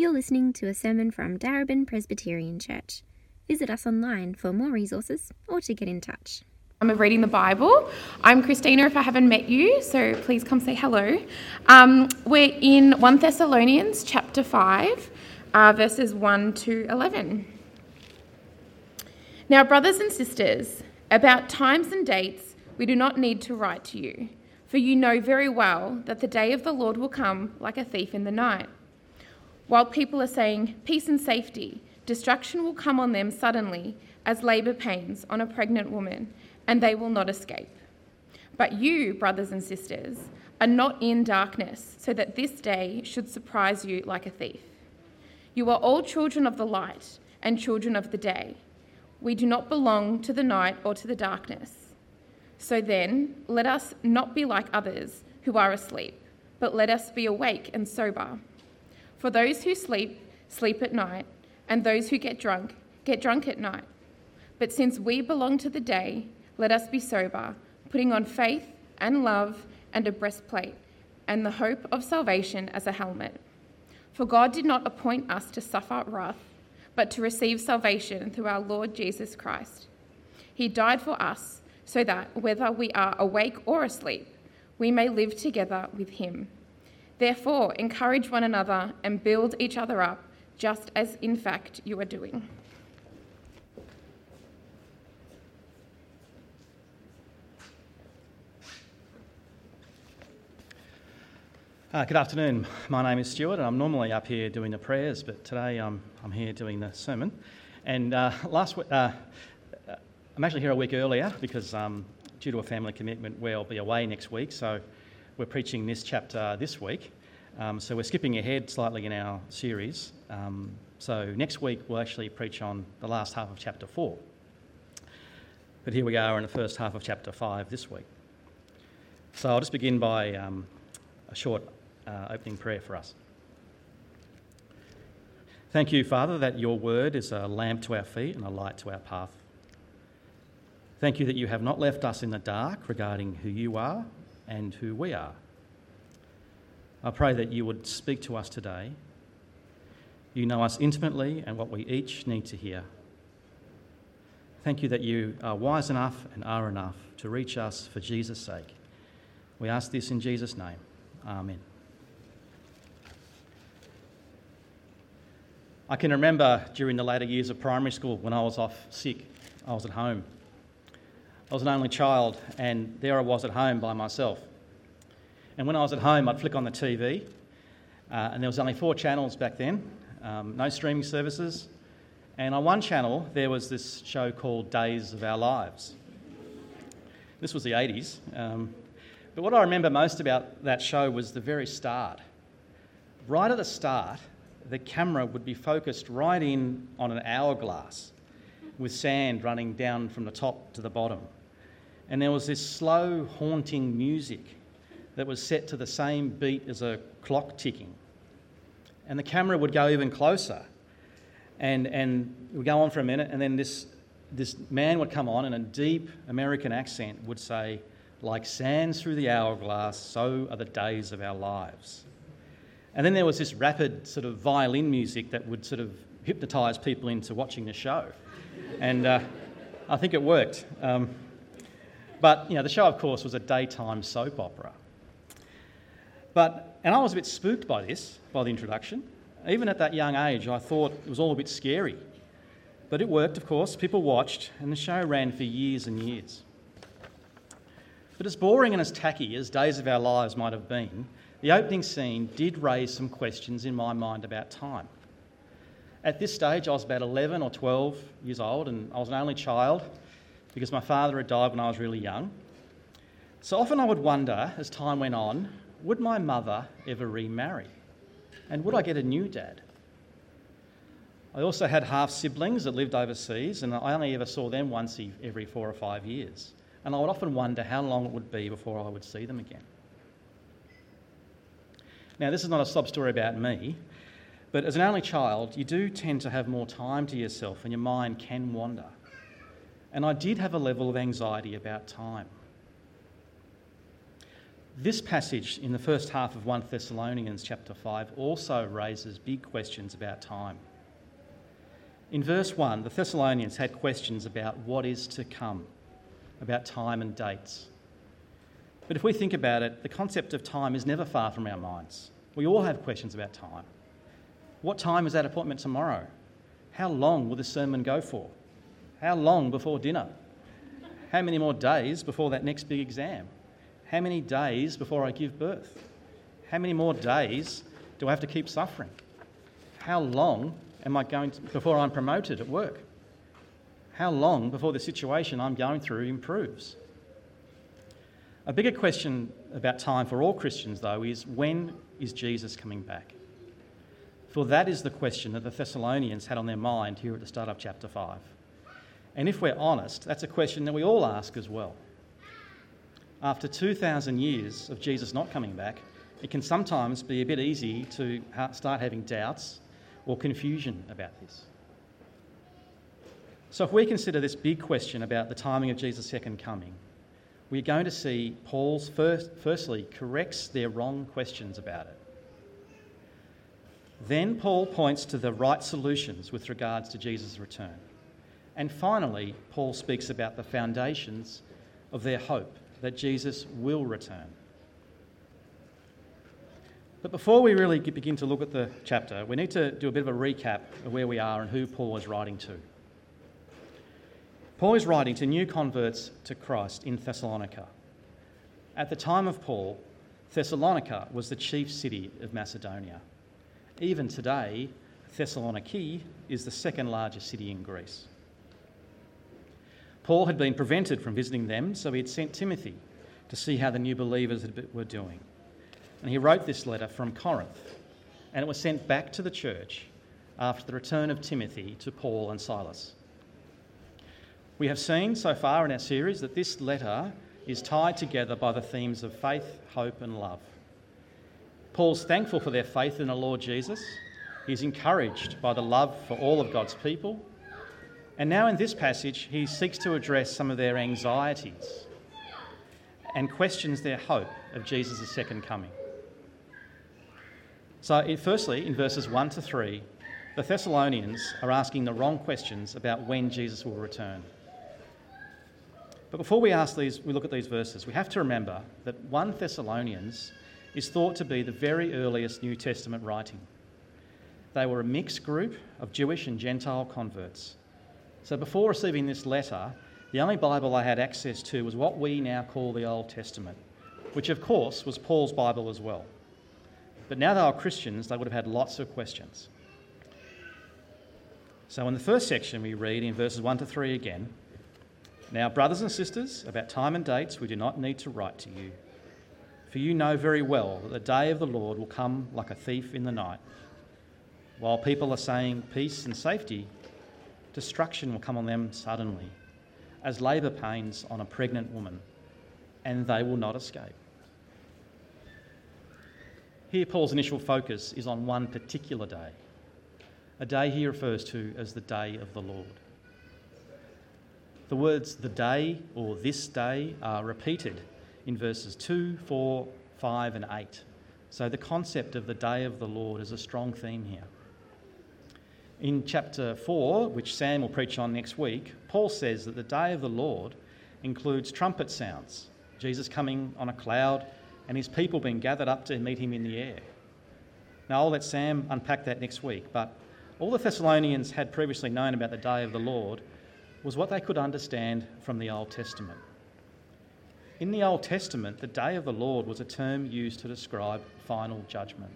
You're listening to a sermon from Darebin Presbyterian Church. Visit us online for more resources or to get in touch. I'm reading the Bible. I'm Christina, if I haven't met you, so please come say hello. Um, we're in 1 Thessalonians chapter 5, uh, verses 1 to 11. Now, brothers and sisters, about times and dates, we do not need to write to you, for you know very well that the day of the Lord will come like a thief in the night. While people are saying peace and safety, destruction will come on them suddenly as labour pains on a pregnant woman, and they will not escape. But you, brothers and sisters, are not in darkness, so that this day should surprise you like a thief. You are all children of the light and children of the day. We do not belong to the night or to the darkness. So then, let us not be like others who are asleep, but let us be awake and sober. For those who sleep, sleep at night, and those who get drunk, get drunk at night. But since we belong to the day, let us be sober, putting on faith and love and a breastplate, and the hope of salvation as a helmet. For God did not appoint us to suffer wrath, but to receive salvation through our Lord Jesus Christ. He died for us, so that whether we are awake or asleep, we may live together with him. Therefore, encourage one another and build each other up, just as in fact you are doing. Uh, good afternoon. My name is Stuart, and I'm normally up here doing the prayers, but today I'm, I'm here doing the sermon. And uh, last week, uh, I'm actually here a week earlier because um, due to a family commitment, we'll be away next week. So we're preaching this chapter this week. Um, so we're skipping ahead slightly in our series. Um, so next week we'll actually preach on the last half of chapter 4. But here we are in the first half of chapter 5 this week. So I'll just begin by um, a short uh, opening prayer for us. Thank you, Father, that your word is a lamp to our feet and a light to our path. Thank you that you have not left us in the dark regarding who you are and who we are. I pray that you would speak to us today. You know us intimately and what we each need to hear. Thank you that you are wise enough and are enough to reach us for Jesus' sake. We ask this in Jesus' name. Amen. I can remember during the later years of primary school when I was off sick, I was at home. I was an only child, and there I was at home by myself. And when I was at home, I'd flick on the TV, uh, and there was only four channels back then, um, no streaming services. And on one channel, there was this show called Days of Our Lives. This was the 80s. Um, but what I remember most about that show was the very start. Right at the start, the camera would be focused right in on an hourglass with sand running down from the top to the bottom. And there was this slow, haunting music that was set to the same beat as a clock ticking. And the camera would go even closer and, and it would go on for a minute, and then this, this man would come on and a deep American accent would say, like sands through the hourglass, so are the days of our lives. And then there was this rapid sort of violin music that would sort of hypnotise people into watching the show. And uh, I think it worked. Um, but, you know, the show, of course, was a daytime soap opera. But, and I was a bit spooked by this, by the introduction. Even at that young age, I thought it was all a bit scary. But it worked, of course. People watched, and the show ran for years and years. But as boring and as tacky as Days of Our Lives might have been, the opening scene did raise some questions in my mind about time. At this stage, I was about 11 or 12 years old, and I was an only child because my father had died when I was really young. So often I would wonder, as time went on, would my mother ever remarry? And would I get a new dad? I also had half siblings that lived overseas, and I only ever saw them once every four or five years. And I would often wonder how long it would be before I would see them again. Now, this is not a sob story about me, but as an only child, you do tend to have more time to yourself and your mind can wander. And I did have a level of anxiety about time. This passage in the first half of 1 Thessalonians chapter 5 also raises big questions about time. In verse 1, the Thessalonians had questions about what is to come, about time and dates. But if we think about it, the concept of time is never far from our minds. We all have questions about time. What time is that appointment tomorrow? How long will the sermon go for? How long before dinner? How many more days before that next big exam? How many days before I give birth? How many more days do I have to keep suffering? How long am I going to, before I'm promoted at work? How long before the situation I'm going through improves? A bigger question about time for all Christians, though, is when is Jesus coming back? For that is the question that the Thessalonians had on their mind here at the start of chapter 5. And if we're honest, that's a question that we all ask as well. After 2,000 years of Jesus not coming back, it can sometimes be a bit easy to start having doubts or confusion about this. So, if we consider this big question about the timing of Jesus' second coming, we're going to see Paul's first, firstly corrects their wrong questions about it. Then Paul points to the right solutions with regards to Jesus' return. And finally, Paul speaks about the foundations of their hope that Jesus will return. But before we really begin to look at the chapter, we need to do a bit of a recap of where we are and who Paul is writing to. Paul is writing to new converts to Christ in Thessalonica. At the time of Paul, Thessalonica was the chief city of Macedonia. Even today, Thessaloniki is the second largest city in Greece. Paul had been prevented from visiting them, so he had sent Timothy to see how the new believers were doing. And he wrote this letter from Corinth, and it was sent back to the church after the return of Timothy to Paul and Silas. We have seen so far in our series that this letter is tied together by the themes of faith, hope, and love. Paul's thankful for their faith in the Lord Jesus. He's encouraged by the love for all of God's people. And now in this passage, he seeks to address some of their anxieties and questions their hope of Jesus' second coming. So, firstly, in verses 1 to 3, the Thessalonians are asking the wrong questions about when Jesus will return. But before we ask these, we look at these verses, we have to remember that 1 Thessalonians is thought to be the very earliest New Testament writing. They were a mixed group of Jewish and Gentile converts. So before receiving this letter, the only Bible I had access to was what we now call the Old Testament, which of course was Paul's Bible as well. But now they were Christians, they would have had lots of questions. So in the first section, we read in verses 1 to 3 again Now, brothers and sisters, about time and dates, we do not need to write to you for you know very well that the day of the Lord will come like a thief in the night. While people are saying peace and safety, destruction will come on them suddenly, as labour pains on a pregnant woman, and they will not escape. Here, Paul's initial focus is on one particular day, a day he refers to as the day of the Lord. The words the day or this day are repeated in verses 2, 4, 5, and 8. So the concept of the day of the Lord is a strong theme here. In chapter 4, which Sam will preach on next week, Paul says that the day of the Lord includes trumpet sounds, Jesus coming on a cloud, and his people being gathered up to meet him in the air. Now, I'll let Sam unpack that next week, but all the Thessalonians had previously known about the day of the Lord was what they could understand from the Old Testament. In the Old Testament, the day of the Lord was a term used to describe final judgment.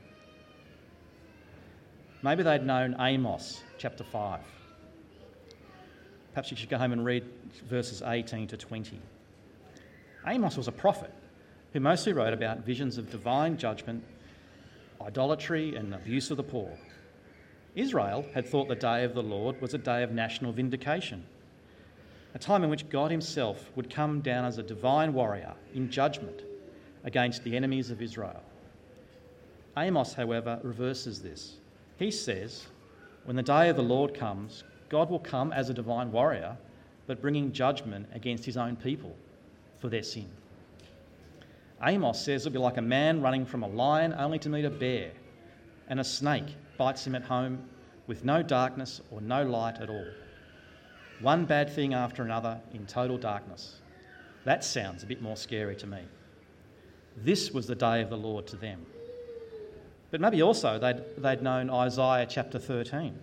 Maybe they'd known Amos chapter 5. Perhaps you should go home and read verses 18 to 20. Amos was a prophet who mostly wrote about visions of divine judgment, idolatry, and abuse of the poor. Israel had thought the day of the Lord was a day of national vindication a time in which God Himself would come down as a divine warrior in judgment against the enemies of Israel. Amos, however, reverses this. He says, When the day of the Lord comes, God will come as a divine warrior, but bringing judgment against His own people for their sin. Amos says it'll be like a man running from a lion only to meet a bear, and a snake bites him at home with no darkness or no light at all. One bad thing after another in total darkness. That sounds a bit more scary to me. This was the day of the Lord to them. But maybe also they'd, they'd known Isaiah chapter 13.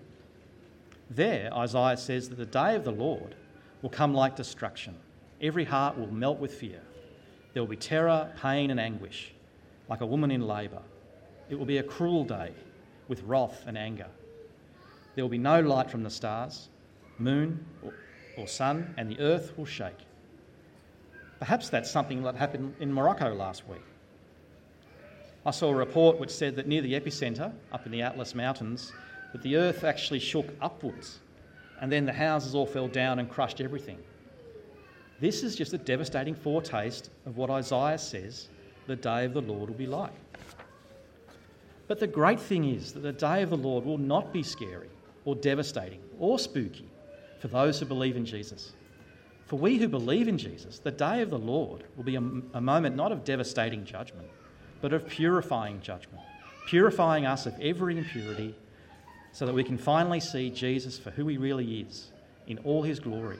There, Isaiah says that the day of the Lord will come like destruction. Every heart will melt with fear. There will be terror, pain, and anguish, like a woman in labour. It will be a cruel day with wrath and anger. There will be no light from the stars, moon, or, or sun, and the earth will shake. Perhaps that's something that happened in Morocco last week. I saw a report which said that near the epicentre, up in the Atlas Mountains, that the earth actually shook upwards and then the houses all fell down and crushed everything. This is just a devastating foretaste of what Isaiah says the day of the Lord will be like. But the great thing is that the day of the Lord will not be scary or devastating or spooky for those who believe in Jesus. For we who believe in Jesus, the day of the Lord will be a, a moment not of devastating judgment, but of purifying judgment, purifying us of every impurity so that we can finally see Jesus for who he really is in all his glory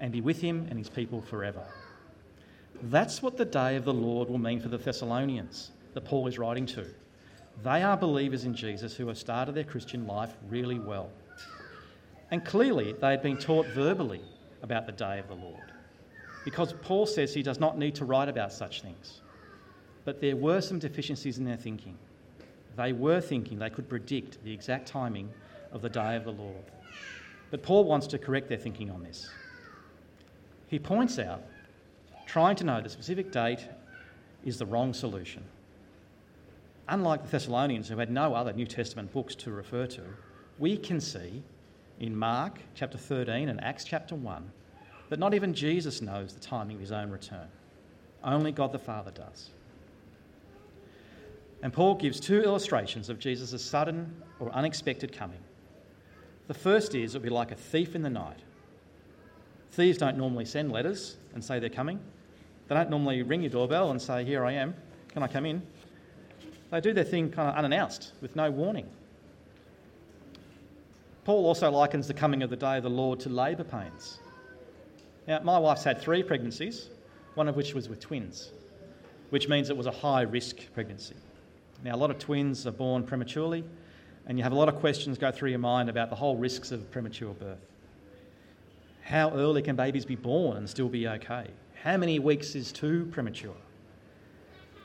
and be with him and his people forever. That's what the day of the Lord will mean for the Thessalonians that Paul is writing to. They are believers in Jesus who have started their Christian life really well. And clearly, they had been taught verbally about the day of the Lord. Because Paul says he does not need to write about such things. But there were some deficiencies in their thinking. They were thinking they could predict the exact timing of the day of the Lord. But Paul wants to correct their thinking on this. He points out trying to know the specific date is the wrong solution. Unlike the Thessalonians, who had no other New Testament books to refer to, we can see in Mark chapter 13 and Acts chapter 1 that not even Jesus knows the timing of his own return. Only God the Father does. And Paul gives two illustrations of Jesus' sudden or unexpected coming. The first is it'll be like a thief in the night. Thieves don't normally send letters and say they're coming. They don't normally ring your doorbell and say, Here I am, can I come in? They do their thing kind of unannounced with no warning. Paul also likens the coming of the day of the Lord to labour pains. Now, my wife's had three pregnancies, one of which was with twins, which means it was a high risk pregnancy. Now, a lot of twins are born prematurely, and you have a lot of questions go through your mind about the whole risks of premature birth. How early can babies be born and still be okay? How many weeks is too premature?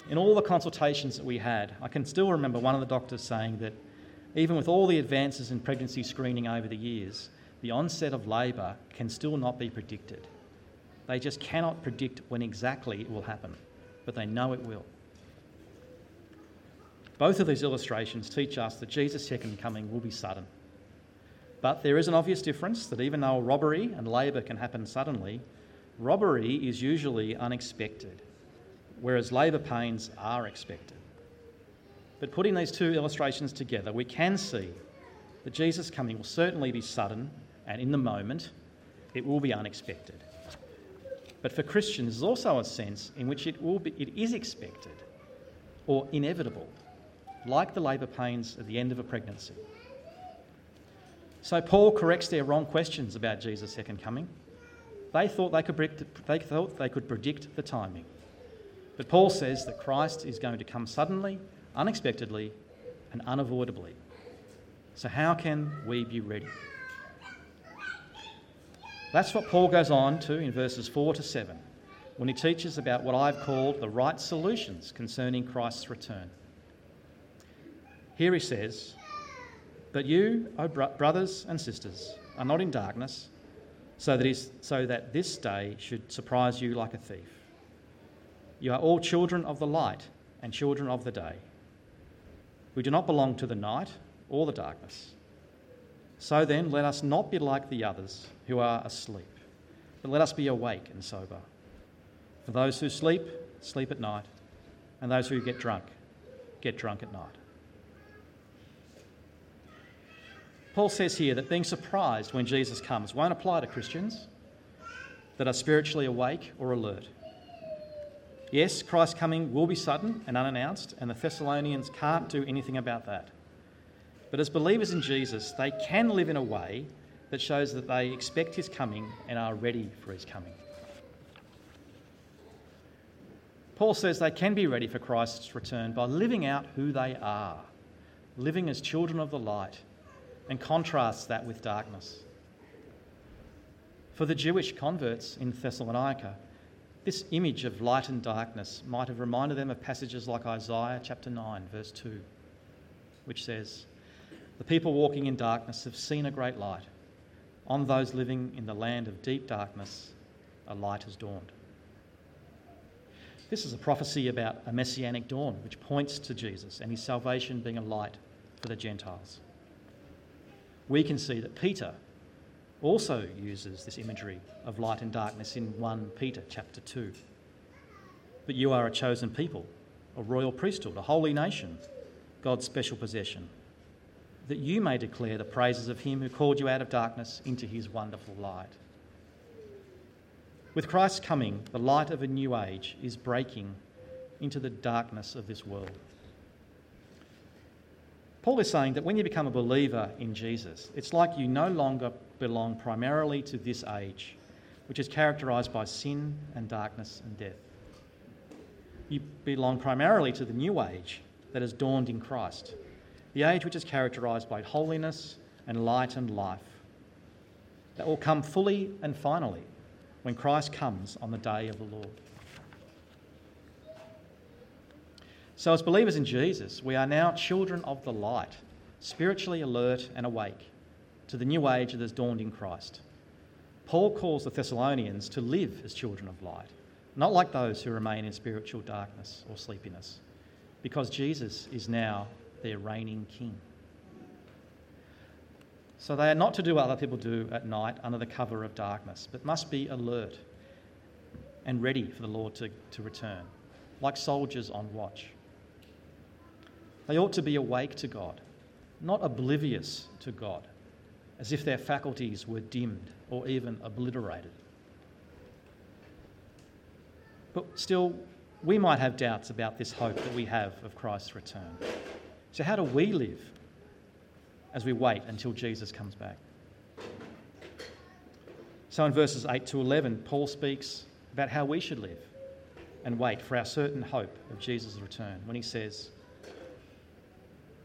In all the consultations that we had, I can still remember one of the doctors saying that even with all the advances in pregnancy screening over the years, the onset of labour can still not be predicted. They just cannot predict when exactly it will happen, but they know it will. Both of these illustrations teach us that Jesus' second coming will be sudden. But there is an obvious difference that even though robbery and labour can happen suddenly, robbery is usually unexpected, whereas labour pains are expected. But putting these two illustrations together, we can see that Jesus' coming will certainly be sudden and in the moment, it will be unexpected. But for Christians, there's also a sense in which it, will be, it is expected or inevitable like the labour pains at the end of a pregnancy. So Paul corrects their wrong questions about Jesus' second coming. They thought they could predict, they thought they could predict the timing. But Paul says that Christ is going to come suddenly, unexpectedly, and unavoidably. So, how can we be ready? That's what Paul goes on to in verses 4 to 7 when he teaches about what I've called the right solutions concerning Christ's return. Here he says, But you, O bro- brothers and sisters, are not in darkness, so that, so that this day should surprise you like a thief. You are all children of the light and children of the day. We do not belong to the night or the darkness. So then, let us not be like the others who are asleep, but let us be awake and sober. For those who sleep, sleep at night, and those who get drunk, get drunk at night. Paul says here that being surprised when Jesus comes won't apply to Christians that are spiritually awake or alert. Yes, Christ's coming will be sudden and unannounced, and the Thessalonians can't do anything about that. But as believers in Jesus, they can live in a way that shows that they expect his coming and are ready for his coming. Paul says they can be ready for Christ's return by living out who they are, living as children of the light, and contrasts that with darkness. For the Jewish converts in Thessalonica, this image of light and darkness might have reminded them of passages like Isaiah chapter 9, verse 2, which says, The people walking in darkness have seen a great light. On those living in the land of deep darkness, a light has dawned. This is a prophecy about a messianic dawn, which points to Jesus and his salvation being a light for the Gentiles. We can see that Peter also uses this imagery of light and darkness in 1 Peter chapter 2. But you are a chosen people, a royal priesthood, a holy nation, God's special possession, that you may declare the praises of him who called you out of darkness into his wonderful light. With Christ's coming, the light of a new age is breaking into the darkness of this world. Paul is saying that when you become a believer in Jesus, it's like you no longer belong primarily to this age, which is characterized by sin and darkness and death. You belong primarily to the new age that has dawned in Christ, the age which is characterized by holiness and light and life, that will come fully and finally when Christ comes on the day of the Lord. So, as believers in Jesus, we are now children of the light, spiritually alert and awake to the new age that has dawned in Christ. Paul calls the Thessalonians to live as children of light, not like those who remain in spiritual darkness or sleepiness, because Jesus is now their reigning king. So they are not to do what other people do at night under the cover of darkness, but must be alert and ready for the Lord to, to return, like soldiers on watch. They ought to be awake to God, not oblivious to God, as if their faculties were dimmed or even obliterated. But still, we might have doubts about this hope that we have of Christ's return. So, how do we live as we wait until Jesus comes back. So in verses 8 to 11, Paul speaks about how we should live and wait for our certain hope of Jesus' return when he says,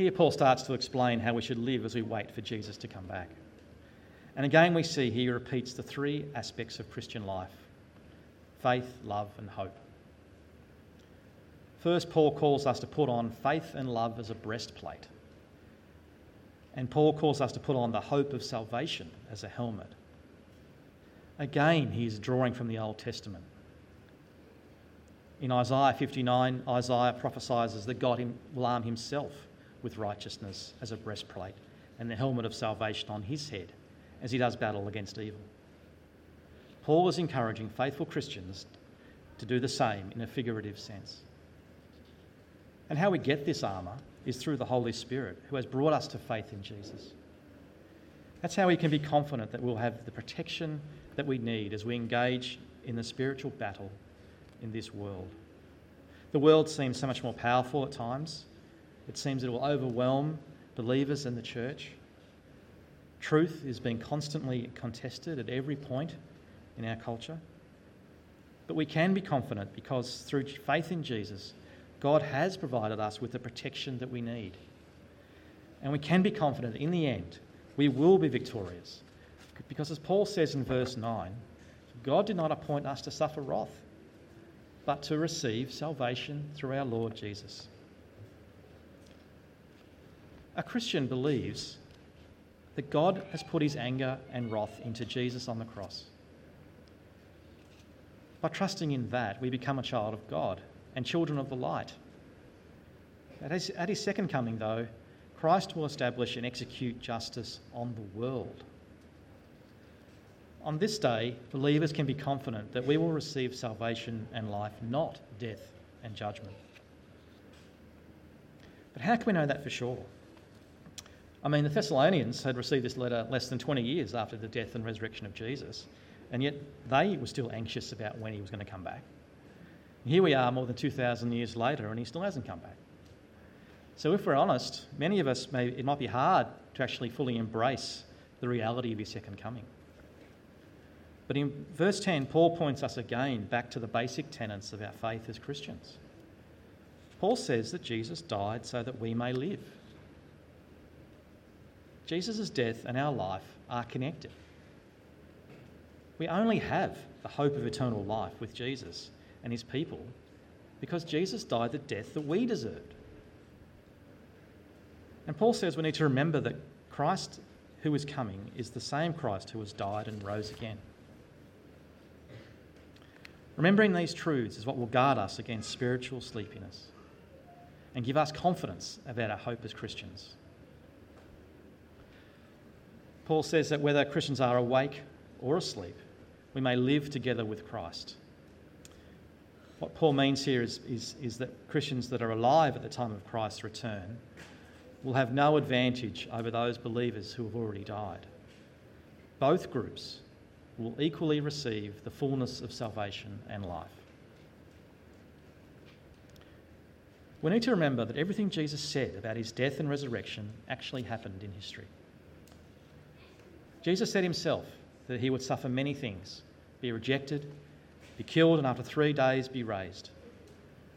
Here, Paul starts to explain how we should live as we wait for Jesus to come back. And again, we see he repeats the three aspects of Christian life faith, love, and hope. First, Paul calls us to put on faith and love as a breastplate. And Paul calls us to put on the hope of salvation as a helmet. Again, he is drawing from the Old Testament. In Isaiah 59, Isaiah prophesies that God will arm himself with righteousness as a breastplate and the helmet of salvation on his head as he does battle against evil. Paul is encouraging faithful Christians to do the same in a figurative sense. And how we get this armour is through the Holy Spirit, who has brought us to faith in Jesus. That's how we can be confident that we'll have the protection that we need as we engage in the spiritual battle in this world. The world seems so much more powerful at times. It seems it will overwhelm believers in the church. Truth is being constantly contested at every point in our culture. But we can be confident because through faith in Jesus, God has provided us with the protection that we need. And we can be confident in the end we will be victorious. Because as Paul says in verse 9, God did not appoint us to suffer wrath, but to receive salvation through our Lord Jesus. A Christian believes that God has put his anger and wrath into Jesus on the cross. By trusting in that, we become a child of God and children of the light. At his, at his second coming, though, Christ will establish and execute justice on the world. On this day, believers can be confident that we will receive salvation and life, not death and judgment. But how can we know that for sure? I mean, the Thessalonians had received this letter less than 20 years after the death and resurrection of Jesus, and yet they were still anxious about when he was going to come back. Here we are more than 2,000 years later, and he still hasn't come back. So, if we're honest, many of us, may, it might be hard to actually fully embrace the reality of his second coming. But in verse 10, Paul points us again back to the basic tenets of our faith as Christians. Paul says that Jesus died so that we may live. Jesus' death and our life are connected. We only have the hope of eternal life with Jesus and his people because Jesus died the death that we deserved. And Paul says we need to remember that Christ who is coming is the same Christ who has died and rose again. Remembering these truths is what will guard us against spiritual sleepiness and give us confidence about our hope as Christians. Paul says that whether Christians are awake or asleep, we may live together with Christ. What Paul means here is, is, is that Christians that are alive at the time of Christ's return will have no advantage over those believers who have already died. Both groups will equally receive the fullness of salvation and life. We need to remember that everything Jesus said about his death and resurrection actually happened in history. Jesus said himself that he would suffer many things, be rejected, be killed, and after three days be raised.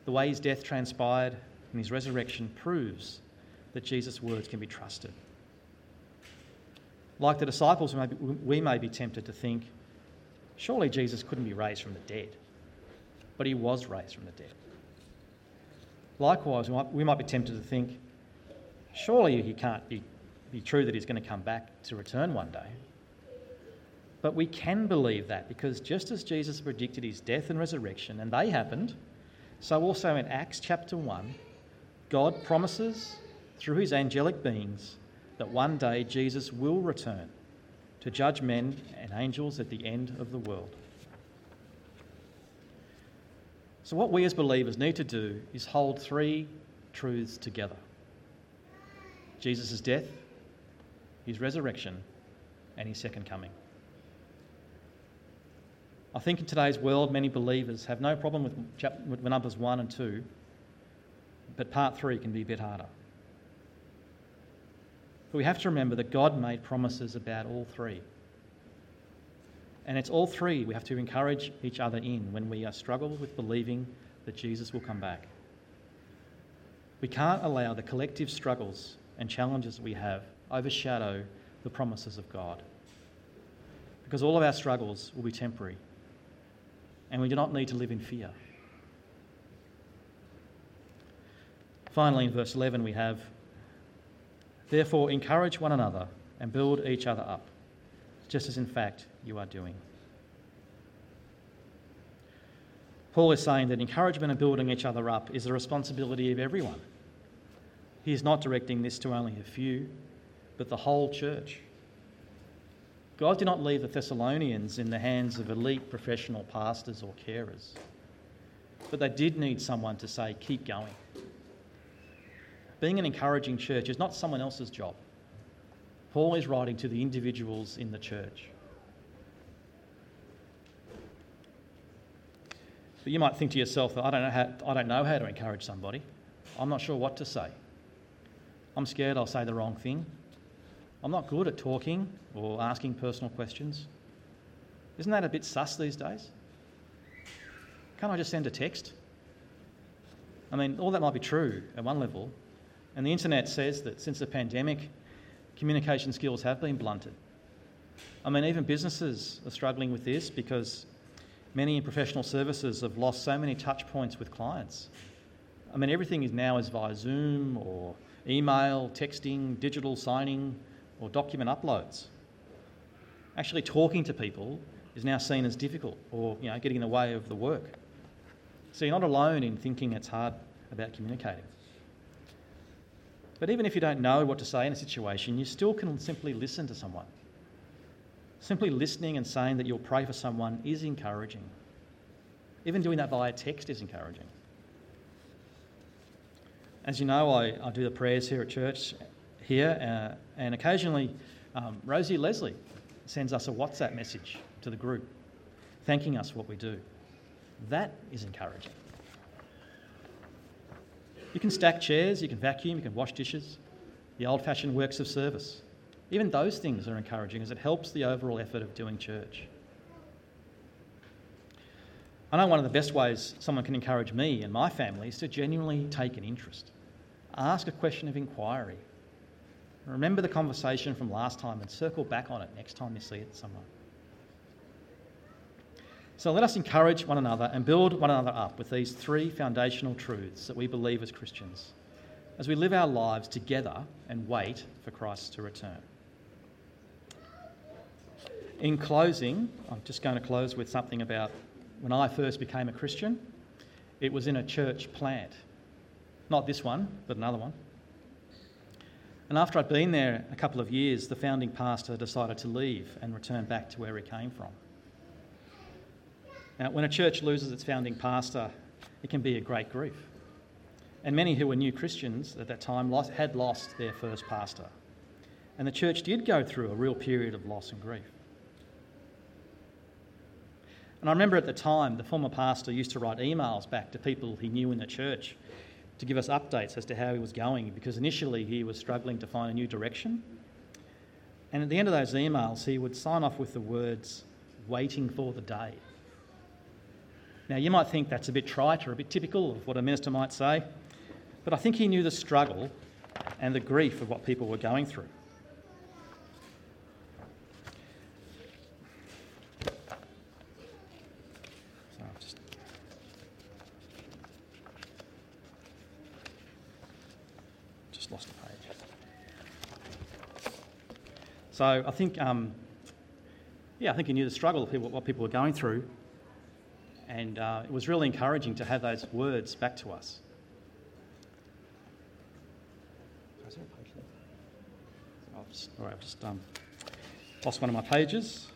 The way his death transpired and his resurrection proves that Jesus' words can be trusted. Like the disciples, we may, be, tempted to think, surely Jesus couldn't be raised from the dead. But he was raised from the dead. Likewise, we might, we might be tempted to think, surely he can't be, be true that he's going to come back to return one day. But we can believe that because just as Jesus predicted his death and resurrection, and they happened, so also in Acts chapter 1, God promises through his angelic beings that one day Jesus will return to judge men and angels at the end of the world. So, what we as believers need to do is hold three truths together Jesus' death, his resurrection, and his second coming. I think in today's world, many believers have no problem with, with numbers one and two, but part three can be a bit harder. But we have to remember that God made promises about all three. And it's all three we have to encourage each other in when we struggle with believing that Jesus will come back. We can't allow the collective struggles and challenges we have overshadow the promises of God. Because all of our struggles will be temporary. And we do not need to live in fear. Finally, in verse 11, we have Therefore, encourage one another and build each other up, just as in fact you are doing. Paul is saying that encouragement and building each other up is the responsibility of everyone. He is not directing this to only a few, but the whole church. God did not leave the Thessalonians in the hands of elite professional pastors or carers, but they did need someone to say, keep going being an encouraging church is not someone else's job. Paul is writing to the individuals in the church. But you might think to yourself, I don't know how, I don't know how to encourage somebody. I'm not sure what to say. I'm scared I'll say the wrong thing. I'm not good at talking or asking personal questions. Isn't that a bit sus these days? Can't I just send a text? I mean, all that might be true at one level, and the internet says that since the pandemic, communication skills have been blunted. I mean, even businesses are struggling with this because many in professional services have lost so many touch points with clients. I mean, everything is now is via Zoom or email, texting, digital signing, or document uploads. Actually, talking to people is now seen as difficult or you know, getting in the way of the work. So you're not alone in thinking it's hard about communicating. But even if you don't know what to say in a situation, you still can simply listen to someone. Simply listening and saying that you'll pray for someone is encouraging. Even doing that via text is encouraging. As you know, I, I do the prayers here at church here, uh, and occasionally um, Rosie Leslie sends us a WhatsApp message to the group thanking us for what we do. That is encouraging. You can stack chairs, you can vacuum, you can wash dishes, the old fashioned works of service. Even those things are encouraging as it helps the overall effort of doing church. I know one of the best ways someone can encourage me and my family is to genuinely take an interest. Ask a question of inquiry. Remember the conversation from last time and circle back on it next time you see it somewhere. So let us encourage one another and build one another up with these three foundational truths that we believe as Christians as we live our lives together and wait for Christ to return. In closing, I'm just going to close with something about when I first became a Christian. It was in a church plant. Not this one, but another one. And after I'd been there a couple of years, the founding pastor decided to leave and return back to where he came from. Now, when a church loses its founding pastor, it can be a great grief. And many who were new Christians at that time lost, had lost their first pastor. And the church did go through a real period of loss and grief. And I remember at the time, the former pastor used to write emails back to people he knew in the church to give us updates as to how he was going because initially he was struggling to find a new direction. And at the end of those emails, he would sign off with the words, waiting for the day. Now, you might think that's a bit trite or a bit typical of what a minister might say, but I think he knew the struggle and the grief of what people were going through. So I've just just lost a page. So I think, um, yeah, I think he knew the struggle what people were going through, and uh, it was really encouraging to have those words back to us. All right, I've just um, lost one of my pages.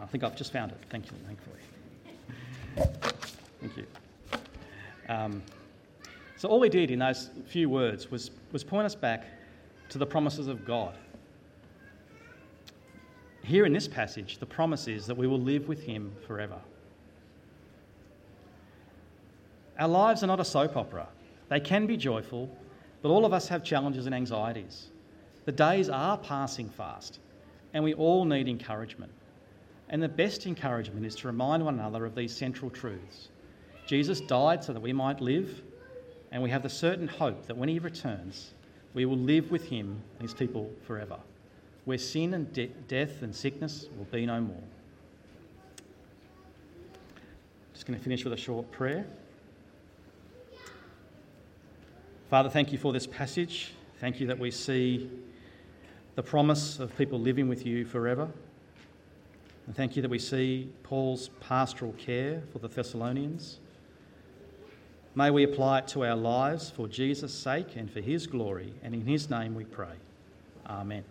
I think I've just found it. Thank you, thankfully. Thank you. Um, so all he did in those few words was, was point us back to the promises of God. Here in this passage, the promise is that we will live with him forever. Our lives are not a soap opera. They can be joyful, but all of us have challenges and anxieties. The days are passing fast, and we all need encouragement. And the best encouragement is to remind one another of these central truths. Jesus died so that we might live, and we have the certain hope that when he returns, we will live with him and his people forever, where sin and de- death and sickness will be no more. Just going to finish with a short prayer. Father, thank you for this passage. Thank you that we see the promise of people living with you forever. And thank you that we see Paul's pastoral care for the Thessalonians. May we apply it to our lives for Jesus' sake and for his glory, and in his name we pray. Amen.